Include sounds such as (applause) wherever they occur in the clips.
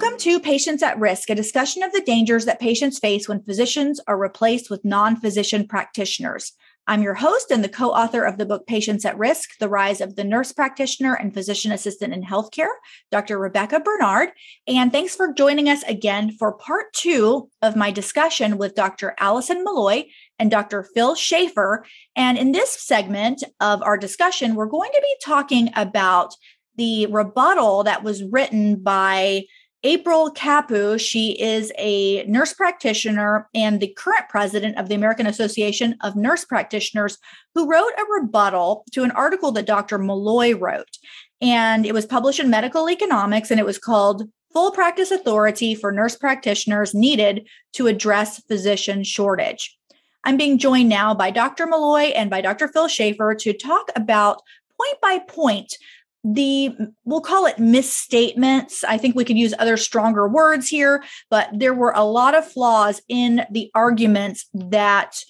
Welcome to Patients at Risk, a discussion of the dangers that patients face when physicians are replaced with non physician practitioners. I'm your host and the co author of the book Patients at Risk The Rise of the Nurse Practitioner and Physician Assistant in Healthcare, Dr. Rebekah Bernard. And thanks for joining us again for part two of my discussion with Dr. Allison Malloy and Dr. Phil Schaefer. And in this segment of our discussion, we're going to be talking about the rebuttal that was written by April Kapu, she is a nurse practitioner and the current president of the American Association of Nurse Practitioners, who wrote a rebuttal to an article that Dr. Malloy wrote. And it was published in Medical Economics and it was called Full Practice Authority for Nurse Practitioners Needed to Address Physician Shortage. I'm being joined now by Dr. Malloy and by Dr. Phil Schaefer to talk about point by point the we'll call it misstatements i think we could use other stronger words here but there were a lot of flaws in the arguments that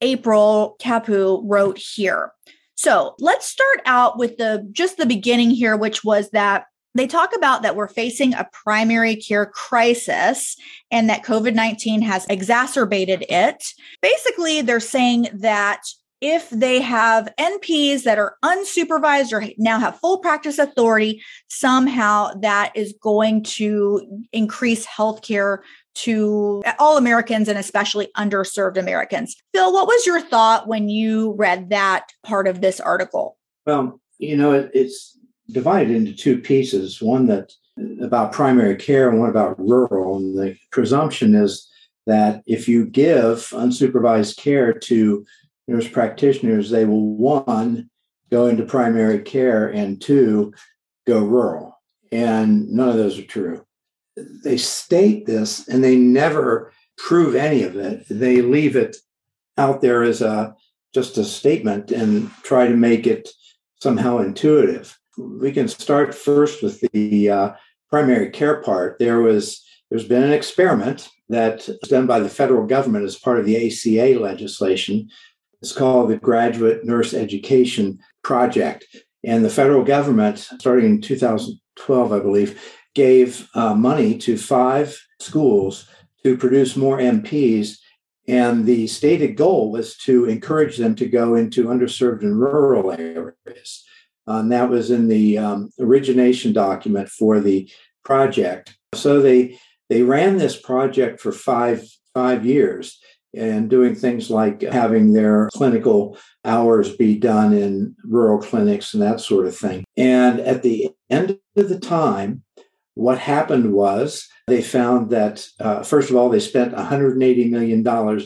april Kapu wrote here so let's start out with the just the beginning here which was that they talk about that we're facing a primary care crisis and that COVID 19 has exacerbated it. Basically, they're saying that if they have NPs that are unsupervised or now have full practice authority, somehow that is going to increase healthcare to all Americans and especially underserved Americans. Phil, what was your thought when you read that part of this article? Well, you know, it, it's divided into two pieces one that about primary care and one about rural. And the presumption is that if you give unsupervised care to nurse practitioners, they will one go into primary care and two go rural. And none of those are true. They state this and they never prove any of it. They leave it out there as a just a statement and try to make it somehow intuitive. We can start first with the uh, primary care part. There was there's been an experiment that was done by the federal government as part of the ACA legislation it's called the Graduate Nurse Education Project. And the federal government, starting in 2012, I believe, gave uh, money to five schools to produce more NPs. And the stated goal was to encourage them to go into underserved and rural areas. And that was in the um, origination document for the project. So they they ran this project for five five years and doing things like having their clinical hours be done in rural clinics and that sort of thing. And at the end of the time, what happened was they found that, uh, first of all, they spent $180 million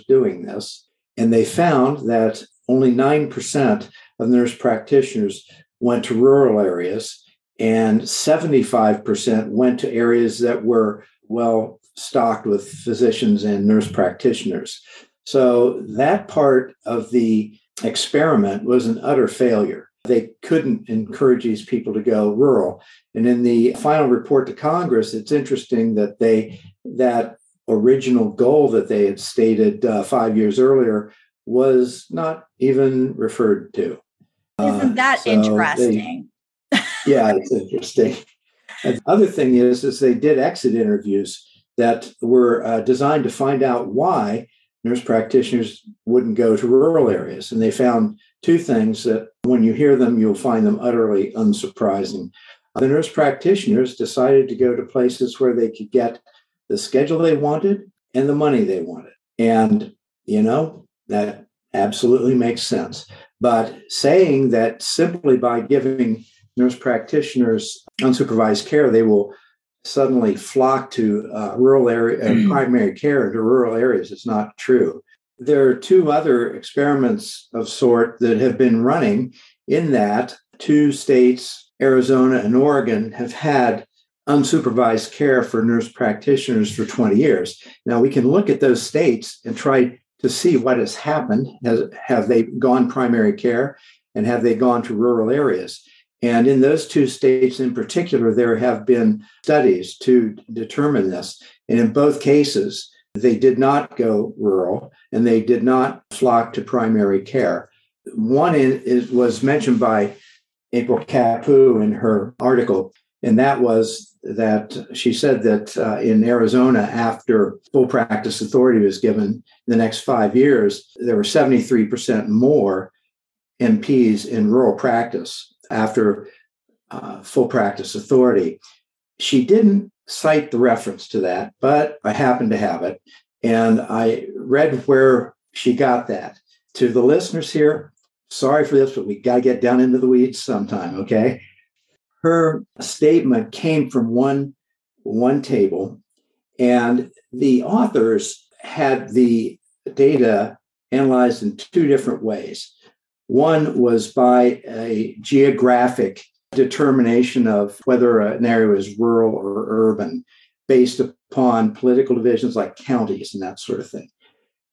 doing this. And they found that only 9% of nurse practitioners went to rural areas, and 75% went to areas that were well stocked with physicians and nurse practitioners. So that part of the experiment was an utter failure. They couldn't encourage these people to go rural. And in the final report to Congress, it's interesting that they that original goal that they had stated uh, five years earlier was not even referred to. Isn't that uh, so interesting? They, yeah, it's interesting. And the other thing is, is they did exit interviews that were uh, designed to find out why nurse practitioners wouldn't go to rural areas. And they found two things that when you hear them, you'll find them utterly unsurprising. The nurse practitioners decided to go to places where they could get the schedule they wanted and the money they wanted. And, you know, that absolutely makes sense. But saying that simply by giving nurse practitioners unsupervised care, they will suddenly flock to uh, rural area uh, mm. primary care to rural areas. It's not true. There are two other experiments of sort that have been running in that two states, Arizona and Oregon, have had unsupervised care for nurse practitioners for 20 years. Now we can look at those states and try to see what has happened. Has, have they gone primary care and have they gone to rural areas? And in those two states in particular, there have been studies to determine this. And in both cases, they did not go rural and they did not flock to primary care. One is, was mentioned by April Kapu in her article And that was that she said that uh, in Arizona, after full practice authority was given in the next five years, there were 73% more NPs in rural practice after uh, full practice authority. She didn't cite the reference to that, but I happen to have it. And I read where she got that. To the listeners here, sorry for this, but we got to get down into the weeds sometime, okay? Her statement came from one, one table, and the authors had the data analyzed in two different ways. One was by a geographic determination of whether an area was rural or urban based upon political divisions like counties and that sort of thing.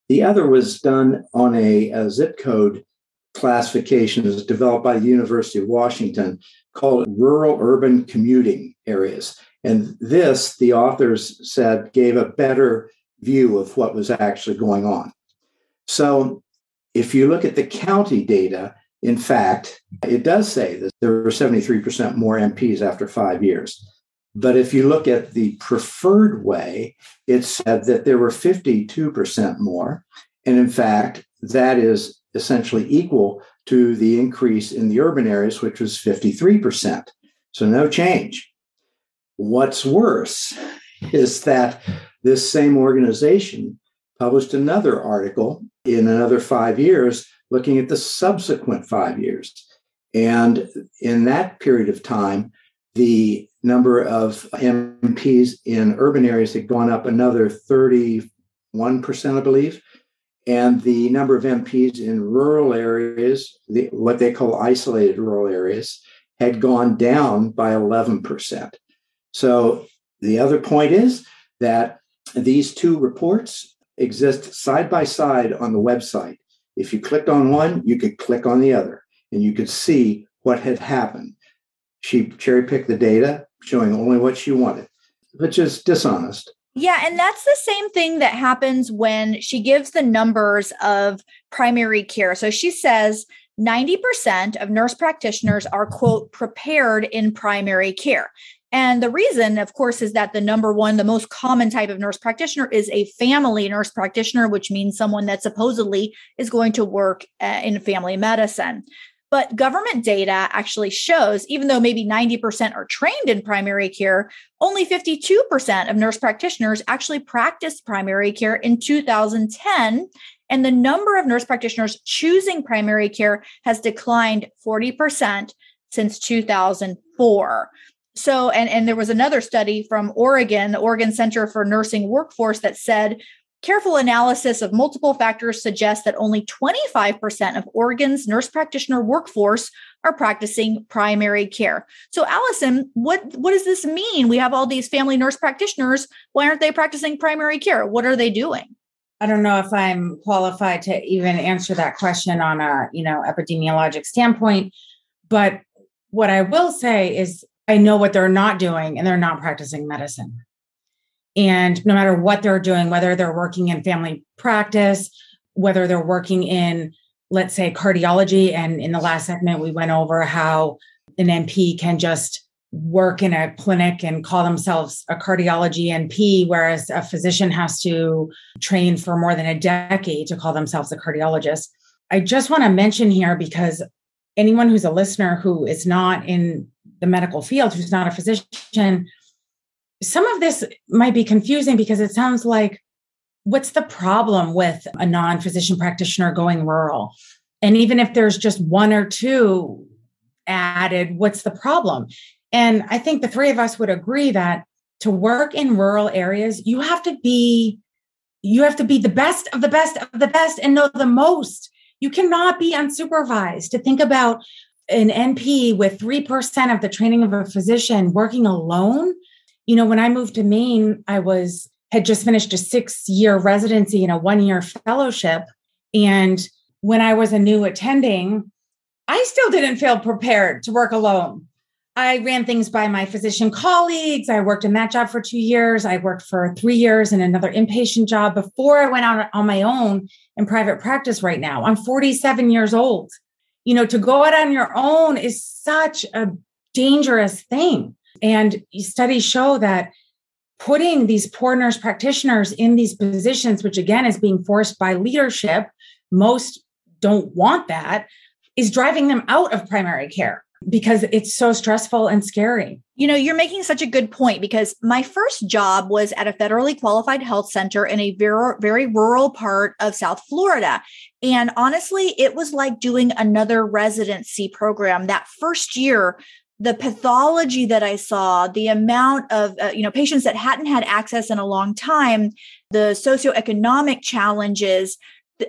The other was done on a, a zip code classification that was developed by the University of Washington called rural urban commuting areas. And this, the authors said, gave a better view of what was actually going on. So if you look at the county data, in fact, it does say that there were 73% more NPs after five years. But if you look at the preferred way, it said that there were 52% more. And in fact, that is essentially equal to the increase in the urban areas, which was 53%. So no change. What's worse (laughs) is that this same organization published another article in another five years looking at the subsequent five years. And in that period of time, the number of NPs in urban areas had gone up another 31%, I believe. And the number of NPs in rural areas, the, what they call isolated rural areas, had gone down by 11%. So the other point is that these two reports exist side by side on the website. If you clicked on one, you could click on the other and you could see what had happened. She cherry picked the data, showing only what she wanted, which is dishonest. Yeah, and that's the same thing that happens when she gives the numbers of primary care. So she says 90% of nurse practitioners are, quote, prepared in primary care. And the reason, of course, is that the number one, the most common type of nurse practitioner is a family nurse practitioner, which means someone that supposedly is going to work uh, in family medicine. But government data actually shows, even though maybe 90% are trained in primary care, only 52% of nurse practitioners actually practiced primary care in 2010. And the number of nurse practitioners choosing primary care has declined 40% since 2004. So, and, and there was another study from Oregon, the Oregon Center for Nursing Workforce, that said Careful analysis of multiple factors suggests that only 25% of Oregon's nurse practitioner workforce are practicing primary care. So, Allison, what, what does this mean? We have all these family nurse practitioners. Why aren't they practicing primary care? What are they doing? I don't know if I'm qualified to even answer that question on a, you know, epidemiologic standpoint, but what I will say is I know what they're not doing and they're not practicing medicine. And no matter what they're doing, whether they're working in family practice, whether they're working in, let's say, cardiology. And in the last segment, we went over how an NP can just work in a clinic and call themselves a cardiology NP, whereas a physician has to train for more than a decade to call themselves a cardiologist. I just want to mention here because anyone who's a listener who is not in the medical field, who's not a physician, some of this might be confusing because it sounds like what's the problem with a non physician practitioner going rural? And even if there's just one or two added, what's the problem? And I think the three of us would agree that to work in rural areas, you have to be you have to be the best of the best of the best and know the most. You cannot be unsupervised. To think about an NP with 3% of the training of a physician working alone you know, when I moved to Maine, I was had just finished a six year residency and a one year fellowship. And when I was a new attending, I still didn't feel prepared to work alone. I ran things by my physician colleagues. I worked in that job for two years. I worked for three years in another inpatient job before I went out on my own in private practice right now. I'm 47 years old. You know, to go out on your own is such a dangerous thing. And studies show that putting these poor nurse practitioners in these positions, which again is being forced by leadership, most don't want that, is driving them out of primary care because it's so stressful and scary. You know, you're making such a good point because my first job was at a federally qualified health center in a very, very rural part of South Florida. And honestly, it was like doing another residency program. That first year, the pathology that I saw, the amount of uh, you know patients that hadn't had access in a long time, the socioeconomic challenges,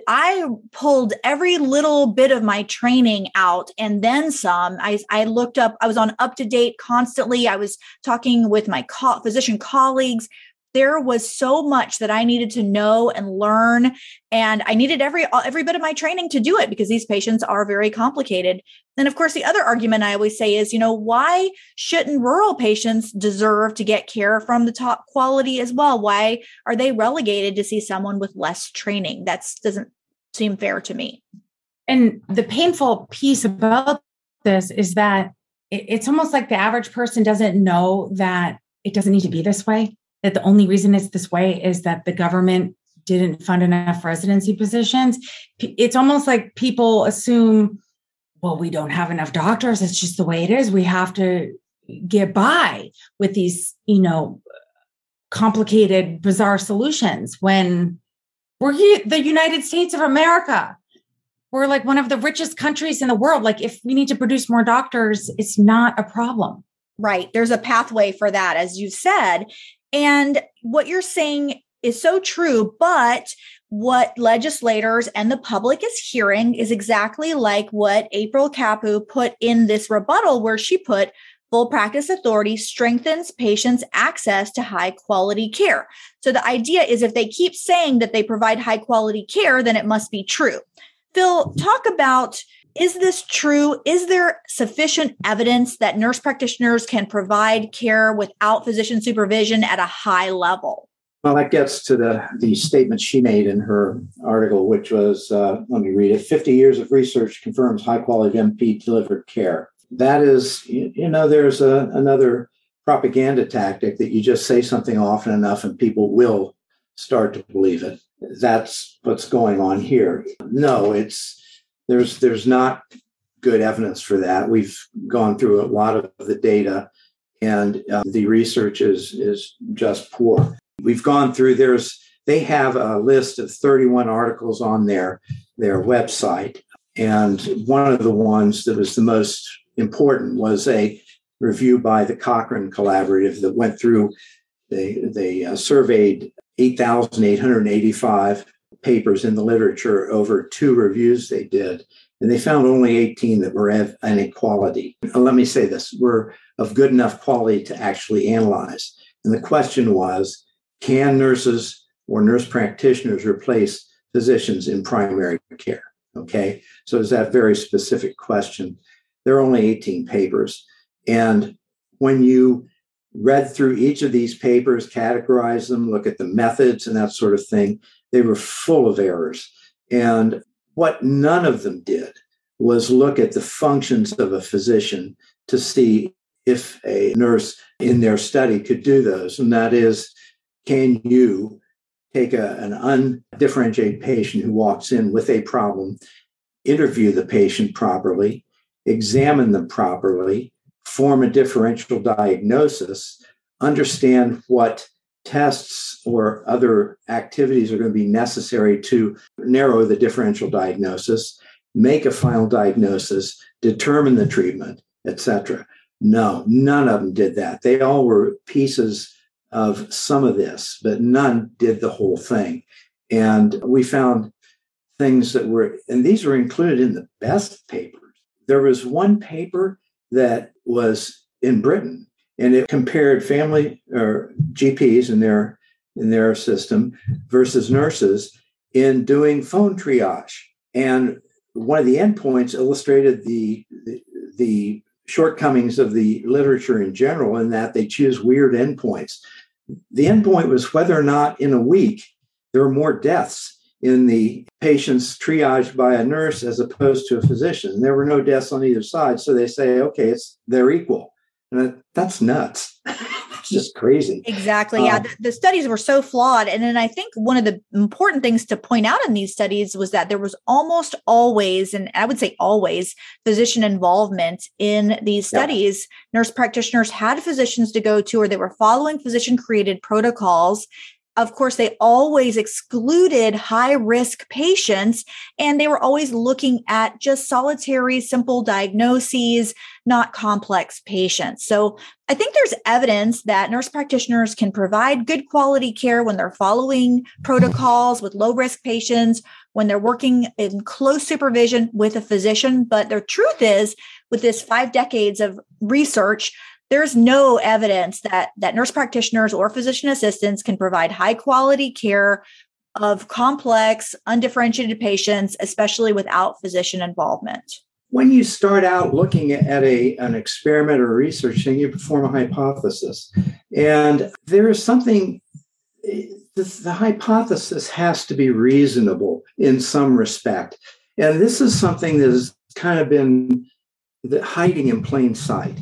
I pulled every little bit of my training out and then some. I, I looked up, I was on UpToDate constantly. I was talking with my co- physician colleagues there was so much that I needed to know and learn and I needed every every bit of my training to do it because these patients are very complicated. And of course the other argument I always say is, you know, why shouldn't rural patients deserve to get care from the top quality as well? Why are they relegated to see someone with less training? That doesn't seem fair to me. And the painful piece about this is that it's almost like the average person doesn't know that it doesn't need to be this way that the only reason it's this way is that the government didn't fund enough residency positions. It's almost like people assume, well, we don't have enough doctors. It's just the way it is. We have to get by with these, you know, complicated, bizarre solutions when we're the United States of America. We're like one of the richest countries in the world. Like, if we need to produce more doctors, it's not a problem. Right. There's a pathway for that, as you said. And what you're saying is so true, but what legislators and the public is hearing is exactly like what April Kapu put in this rebuttal, where she put full practice authority strengthens patients' access to high quality care. So the idea is if they keep saying that they provide high quality care, then it must be true. Phil, talk about is this true? Is there sufficient evidence that nurse practitioners can provide care without physician supervision at a high level? Well, that gets to the, the statement she made in her article, which was uh, let me read it 50 years of research confirms high quality NP delivered care. That is, you, know, there's a, another propaganda tactic that you just say something often enough and people will start to believe it. That's what's going on here. No, it's there's there's not good evidence for that. We've gone through a lot of the data, and uh, the research is is just poor. We've gone through. There's they have a list of 31 articles on their their website, and one of the ones that was the most important was a review by the Cochrane Collaborative that went through. They they uh, surveyed 8,885 papers in the literature over two reviews they did, and they found only 18 that were of inequality. Let me say this were of good enough quality to actually analyze. And the question was can nurses or nurse practitioners replace physicians in primary care? Okay, so it's that very specific question. There are only 18 papers. And when you read through each of these papers, categorize them, look at the methods and that sort of thing, they were full of errors. And what none of them did was look at the functions of a physician to see if a nurse in their study could do those. And that is, can you take a, an undifferentiated patient who walks in with a problem, interview the patient properly, examine them properly, form a differential diagnosis, understand what tests or other activities are going to be necessary to narrow the differential diagnosis, make a final diagnosis, determine the treatment, etc. No, none of them did that. They all were pieces of some of this, but none did the whole thing. And we found things that were, and these were included in the best papers. There was one paper that was in Britain and it compared family or GPs in their in their system versus nurses in doing phone triage. And one of the endpoints illustrated the, the, the shortcomings of the literature in general in that they choose weird endpoints. The endpoint was whether or not in a week there were more deaths in the patients triaged by a nurse as opposed to a physician. There were no deaths on either side, so they say, okay, it's they're equal. And that's nuts. (laughs) it's just crazy. Exactly. Um, yeah. The, the, studies were so flawed. And then I think one of the important things to point out in these studies was that there was almost always, and I would say always, physician involvement in these studies. Yeah. Nurse practitioners had physicians to go to, or they were following physician created protocols of course, they always excluded high risk patients and they were always looking at just solitary, simple diagnoses, not complex patients. So I think there's evidence that nurse practitioners can provide good quality care when they're following protocols with low risk patients, when they're working in close supervision with a physician. But the truth is, with this five decades of research, there's no evidence that that nurse practitioners or physician assistants can provide high quality care of complex undifferentiated patients especially without physician involvement. When you start out looking at a, an experiment or research thing you perform a hypothesis. And there is something eh, the, the hypothesis has to be reasonable in some respect. And this is something that has kind of been hiding in plain sight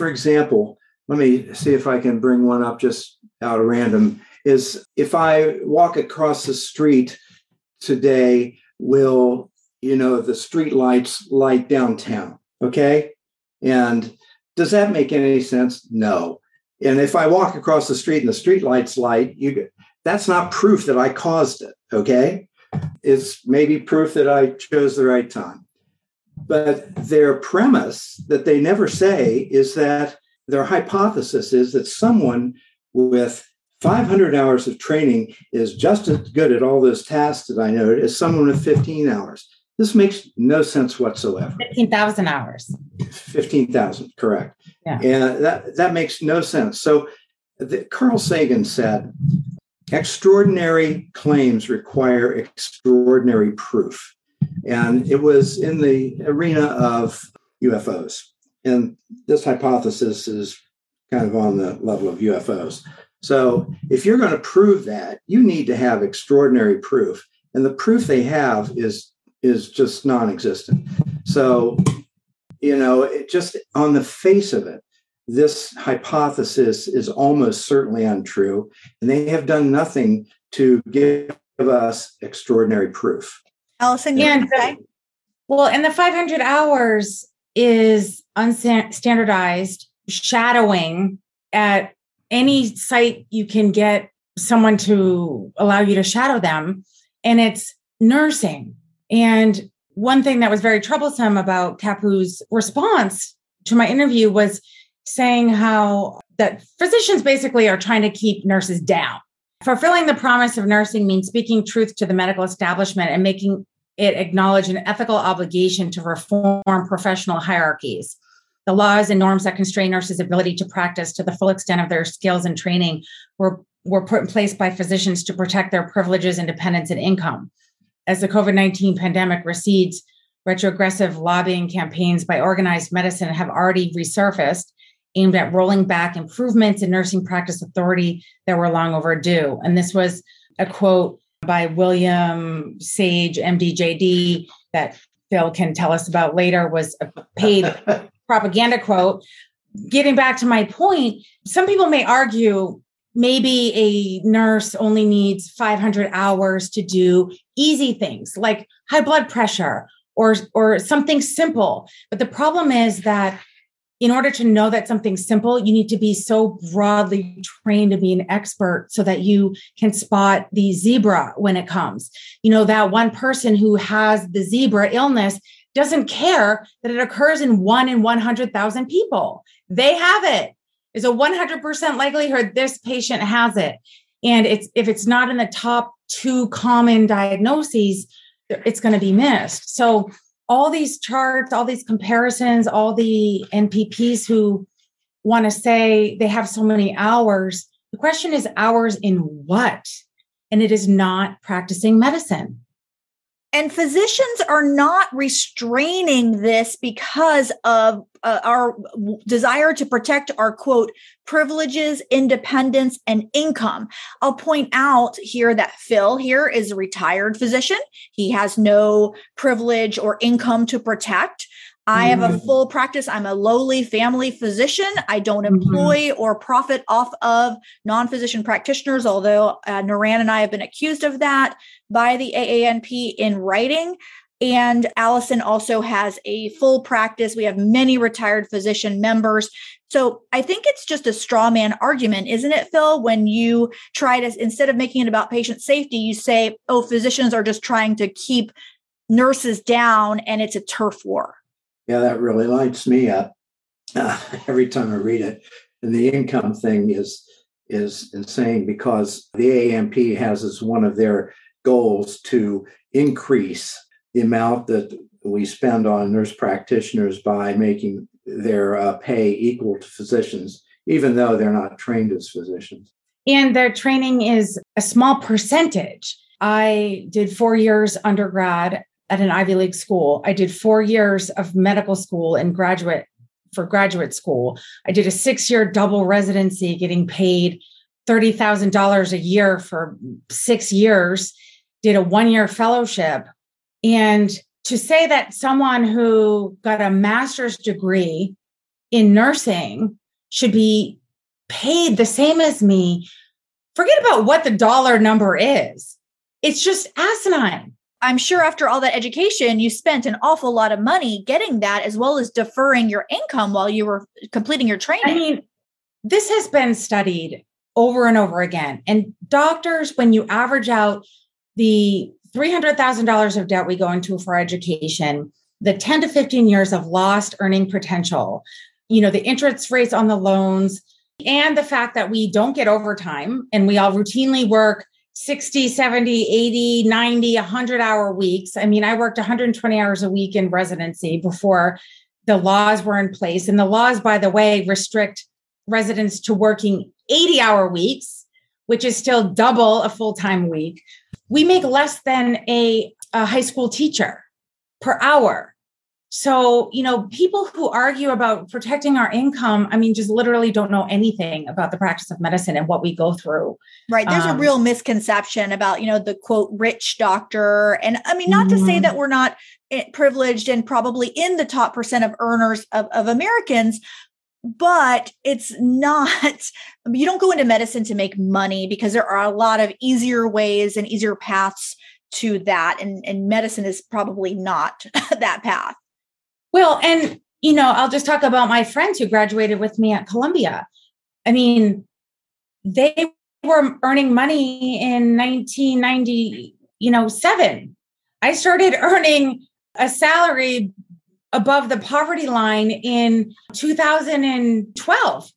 for example, let me see if I can bring one up just out of random. Is if I walk across the street today, will you know the street lights light downtown? Okay. And does that make any sense? No. And if I walk across the street and the street lights light, you that's not proof that I caused it. Okay. It's maybe proof that I chose the right time. But their premise that they never say is that their hypothesis is that someone with 500 hours of training is just as good at all those tasks that I noted as someone with 15 hours. This makes no sense whatsoever. 15,000 hours. 15,000, correct. Yeah. And that, that makes no sense. So the, Carl Sagan said, extraordinary claims require extraordinary proof. And it was in the arena of UFOs. And this hypothesis is kind of on the level of UFOs. So if you're going to prove that, you need to have extraordinary proof. And the proof they have is is just non-existent. So, you know, it just on the face of it, this hypothesis is almost certainly untrue. And they have done nothing to give us extraordinary proof. Allison, yeah. Well, and the 500 hours is unstandardized shadowing at any site you can get someone to allow you to shadow them. And it's nursing. And one thing that was very troublesome about Kapu's response to my interview was saying how that physicians basically are trying to keep nurses down. Fulfilling the promise of nursing means speaking truth to the medical establishment and making it acknowledged an ethical obligation to reform professional hierarchies. The laws and norms that constrain nurses' ability to practice to the full extent of their skills and training were, were put in place by physicians to protect their privileges, independence, and income. As the COVID 19 pandemic recedes, retrogressive lobbying campaigns by organized medicine have already resurfaced aimed at rolling back improvements in nursing practice authority that were long overdue. And this was a quote by William Sage, MDJD, that Phil can tell us about later, was a paid (laughs) propaganda quote. Getting back to my point, some people may argue maybe a nurse only needs 500 hours to do easy things like high blood pressure or or something simple but the problem is that in order to know that something's simple, you need to be so broadly trained to be an expert so that you can spot the zebra when it comes. You know, that one person who has the zebra illness doesn't care that it occurs in one in 100,000 people. They have it. There's a 100% likelihood this patient has it. And it's if it's not in the top two common diagnoses, it's going to be missed. So all these charts, all these comparisons, all the NPPs who want to say they have so many hours. The question is hours in what? And it is not practicing medicine. And physicians are not restraining this because of uh, our desire to protect our quote privileges, independence, and income. I'll point out here that Phil here is a retired physician. He has no privilege or income to protect. I have a mm-hmm. full practice. I'm a lowly family physician. I don't mm-hmm. employ mm-hmm. or profit off of non physician practitioners, although uh, Niran and I have been accused of that by the AANP in writing. And Allison also has a full practice. We have many retired physician members. So I think it's just a straw man argument, isn't it, Phil? When you try to, instead of making it about patient safety, you say, oh, physicians are just trying to keep nurses down and it's a turf war. Yeah, that really lights me up uh, (laughs) every time I read it. And the income thing is is insane because the AMP has as one of their goals to increase the amount that we spend on nurse practitioners by making their uh, pay equal to physicians, even though they're not trained as physicians. And their training is a small percentage. I did four years undergrad at an Ivy League school. I did four years of medical school and graduate for graduate school. I did a six year double residency, getting paid $30,000 a year for six years, did a one year fellowship. And to say that someone who got a master's degree in nursing should be paid the same as me, forget about what the dollar number is. It's just asinine. I'm sure after all that education, you spent an awful lot of money getting that, as well as deferring your income while you were completing your training. I mean, this has been studied over and over again. And doctors, when you average out the $300,000 of debt we go into for education, the 10 to 15 years of lost earning potential, you know, the interest rates on the loans, and the fact that we don't get overtime and we all routinely work 60, 70, 80, 90, 100 hour weeks. I mean, I worked 120 hours a week in residency before the laws were in place. And the laws, by the way, restrict residents to working 80 hour weeks, which is still double a full time week we make less than a, a high school teacher per hour. So, you know, people who argue about protecting our income, I mean, just literally don't know anything about the practice of medicine and what we go through. Right. There's um, a real misconception about, you know, the quote, rich doctor. And I mean, not to say mm-hmm. that we're not eh, privileged and probably in the top percent of earners of, of Americans, but it's not (laughs) you don't go into medicine to make money because there are a lot of easier ways and easier paths to that and, and medicine is probably not (laughs) that path well and you know i'll just talk about my friends who graduated with me at columbia i mean they were earning money in 1990 you know 7 i started (laughs) earning a salary above the poverty line in 2012.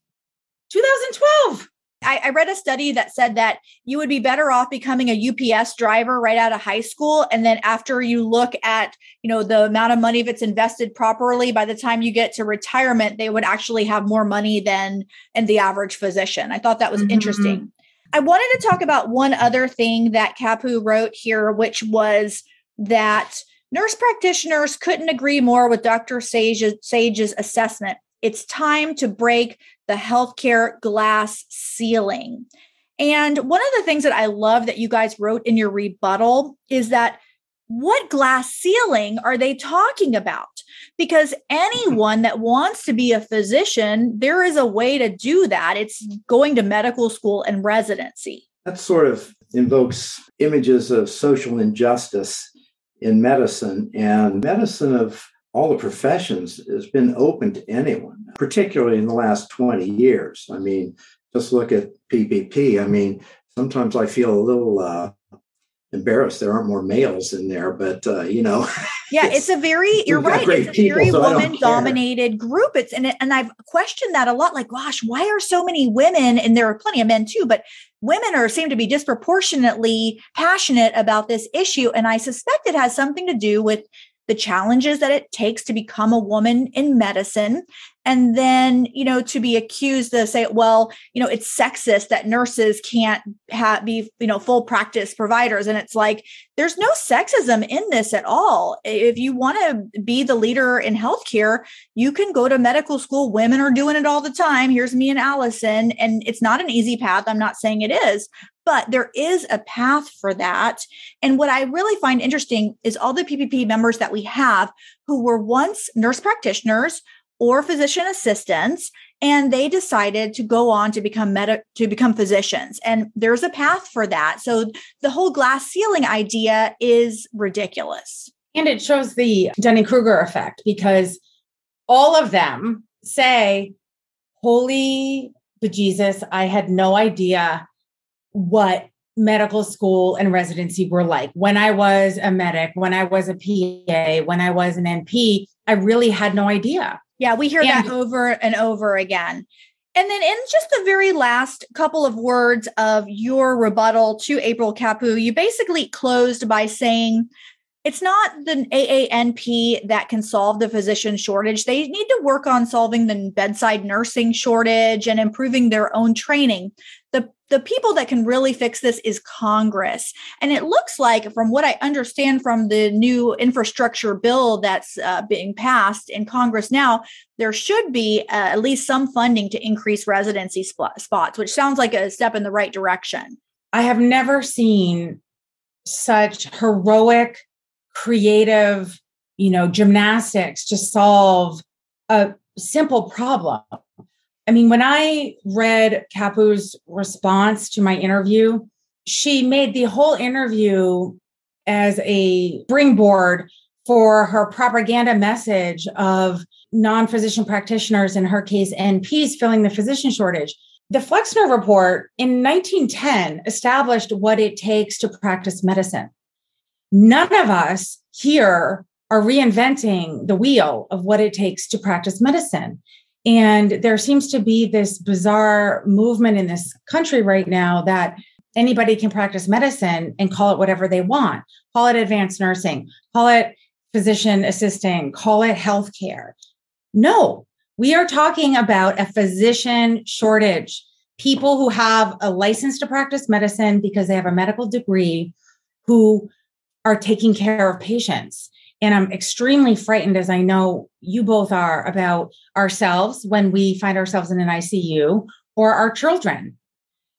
2012. I, I, read a study that said that you would be better off becoming a UPS driver right out of high school. And then after you look at, you know, the amount of money that's invested properly, by the time you get to retirement, they would actually have more money than and the average physician. I thought that was mm-hmm. interesting. I wanted to talk about one other thing that Kapu wrote here, which was that Nurse practitioners couldn't agree more with Dr. Sage's, Sage's assessment. It's time to break the healthcare glass ceiling. And one of the things that I love that you guys wrote in your rebuttal is that what glass ceiling are they talking about? Because anyone that wants to be a physician, there is a way to do that. It's going to medical school and residency. That sort of invokes images of social injustice in medicine, and medicine of all the professions has been open to anyone, particularly in the last 20 years. I mean, just look at PPP. I mean, sometimes I feel a little uh, embarrassed there aren't more males in there, but uh, you know. (laughs) Yeah, it's, it's a very you're right. It's a people, very so woman dominated group. It's and and I've questioned that a lot. Like, gosh, why are so many women and there are plenty of men too, but women are seem to be disproportionately passionate about this issue. And I suspect it has something to do with the challenges that it takes to become a woman in medicine and then you know to be accused to say well you know it's sexist that nurses can't have be you know full practice providers. And it's like there's no sexism in this at all. If you want to be the leader in healthcare you can go to medical school. Women are doing it all the time. Here's me and allison. And it's not an easy path. I'm not saying it is but there is a path for that. And what I really find interesting is all the PPP members that we have who were once nurse practitioners or physician assistants and they decided to go on to become meta to become physicians. And there's a path for that. So the whole glass ceiling idea is ridiculous. And it shows the dunning-kruger effect because all of them say holy bejesus i had no idea what medical school and residency were like. When i was a medic when i was a pa when i was an np i really had no idea yeah, we hear and, that over and over again. And then, in just the very last couple of words of your rebuttal to April Kapu, you basically closed by saying it's not the AANP that can solve the physician shortage. They need to work on solving the bedside nursing shortage and improving their own training. The people that can really fix this is Congress. And it looks like, from what I understand from the new infrastructure bill that's uh, being passed in Congress now, there should be uh, at least some funding to increase residency sp- spots, which sounds like a step in the right direction. I have never seen such heroic, creative, you know, gymnastics to solve a simple problem. I mean, when I read Kapu's response to my interview, she made the whole interview as a springboard for her propaganda message of non physician practitioners, in her case, NPs, filling the physician shortage. The Flexner report in 1910 established what it takes to practice medicine. None of us here are reinventing the wheel of what it takes to practice medicine. And there seems to be this bizarre movement in this country right now that anybody can practice medicine and call it whatever they want. Call it advanced nursing, call it physician assisting, call it healthcare. No, we are talking about a physician shortage. People who have a license to practice medicine because they have a medical degree who are taking care of patients. And I'm extremely frightened, as I know you both are, about ourselves when we find ourselves in an ICU or our children.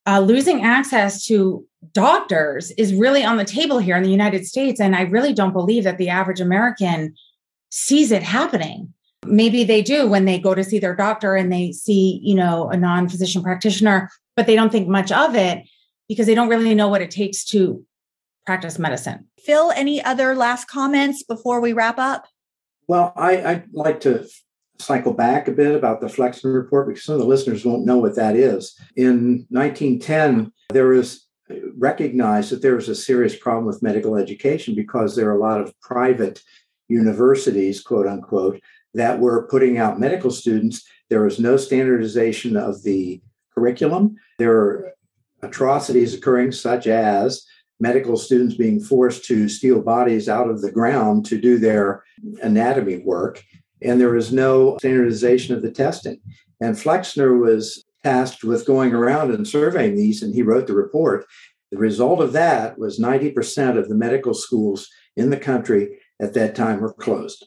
Uh, losing access to doctors is really on the table here in the United States. And I really don't believe that the average American sees it happening. Maybe they do when they go to see their doctor and they see, you know, a non physician practitioner, but they don't think much of it because they don't really know what it takes to practice medicine. Phil, any other last comments before we wrap up? Well, I, would like to cycle back a bit about the Flexner report because some of the listeners won't know what that is. In 1910, there was recognized that there was a serious problem with medical education because there are a lot of private universities, quote unquote, that were putting out medical students. There was no standardization of the curriculum. There were atrocities occurring, such as medical students being forced to steal bodies out of the ground to do their anatomy work. And there was no standardization of the testing. And Flexner was tasked with going around and surveying these, and he wrote the report. The result of that was 90% of the medical schools in the country at that time were closed.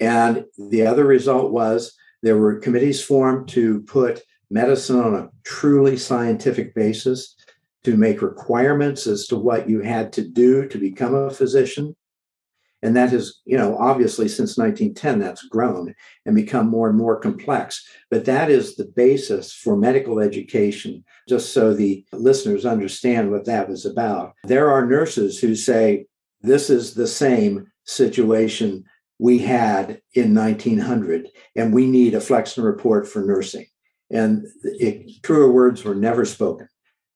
And the other result was there were committees formed to put medicine on a truly scientific basis to make requirements as to what you had to do to become a physician. And that has, you know, obviously since 1910, that's grown and become more and more complex. But that is the basis for medical education, just so the listeners understand what that was about. There are nurses who say, this is the same situation we had in 1900, and we need a Flexner report for nursing. And it, truer words were never spoken.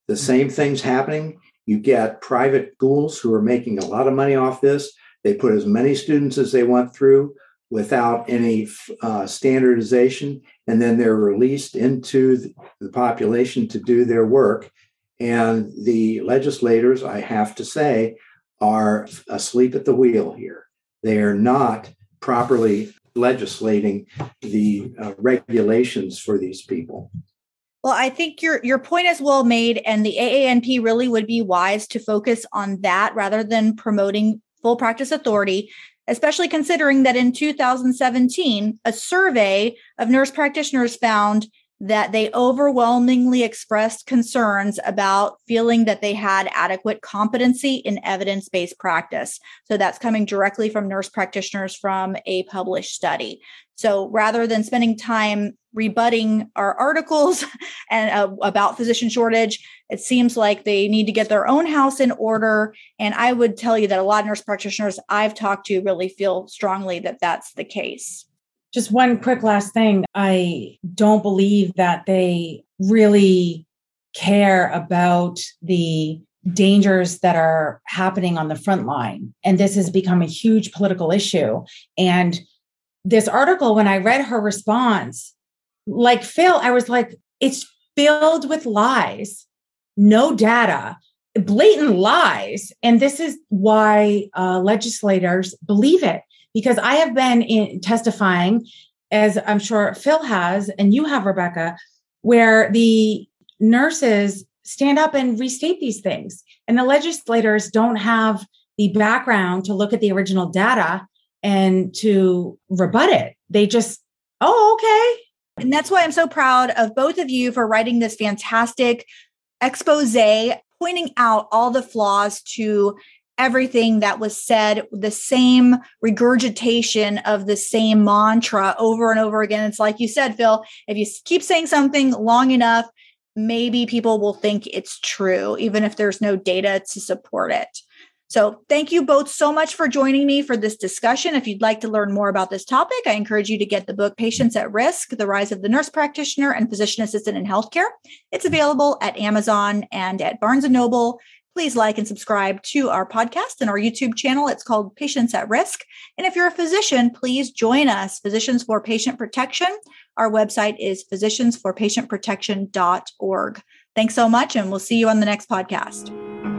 The same thing's happening. You get private schools who are making a lot of money off this. They put as many students as they want through without any uh, standardization, and then they're released into the population to do their work. And the legislators, I have to say, are asleep at the wheel here. They are not properly legislating the uh, regulations for these people. Well, I think your your point is well made, and the AANP really would be wise to focus on that rather than promoting full practice authority, especially considering that in 2017, a survey of nurse practitioners found that they overwhelmingly expressed concerns about feeling that they had adequate competency in evidence based practice. So that's coming directly from nurse practitioners from a published study. So rather than spending time rebutting our (laughs) articles and uh, about physician shortage, it seems like they need to get their own house in order. And I would tell you that a lot of nurse practitioners I've talked to really feel strongly that that's the case. Just one quick last thing. I don't believe that they really care about the dangers that are happening on the front line. And this has become a huge political issue. And this article, when I read her response, like Phil, I was like, it's filled with lies, no data, blatant lies. And this is why uh, legislators believe it because I have been in testifying, as I'm sure Phil has, and you have, Rebekah, where the nurses stand up and restate these things. And the legislators don't have the background to look at the original data and to rebut it. They just, oh, okay. And that's why I'm so proud of both of you for writing this fantastic expose pointing out all the flaws to everything that was said, the same regurgitation of the same mantra over and over again. It's like you said, Phil, if you keep saying something long enough, maybe people will think it's true, even if there's no data to support it. So, thank you both so much for joining me for this discussion. If you'd like to learn more about this topic, I encourage you to get the book Patients at Risk The Rise of the Nurse Practitioner and Physician Assistant in Healthcare. It's available at Amazon and at Barnes and Noble Please like and subscribe to our podcast and our YouTube channel. It's called Patients at Risk. And if you're a physician, please join us, Physicians for Patient Protection. Our website is physiciansforpatientprotection.org. Thanks so much, and we'll see you on the next podcast.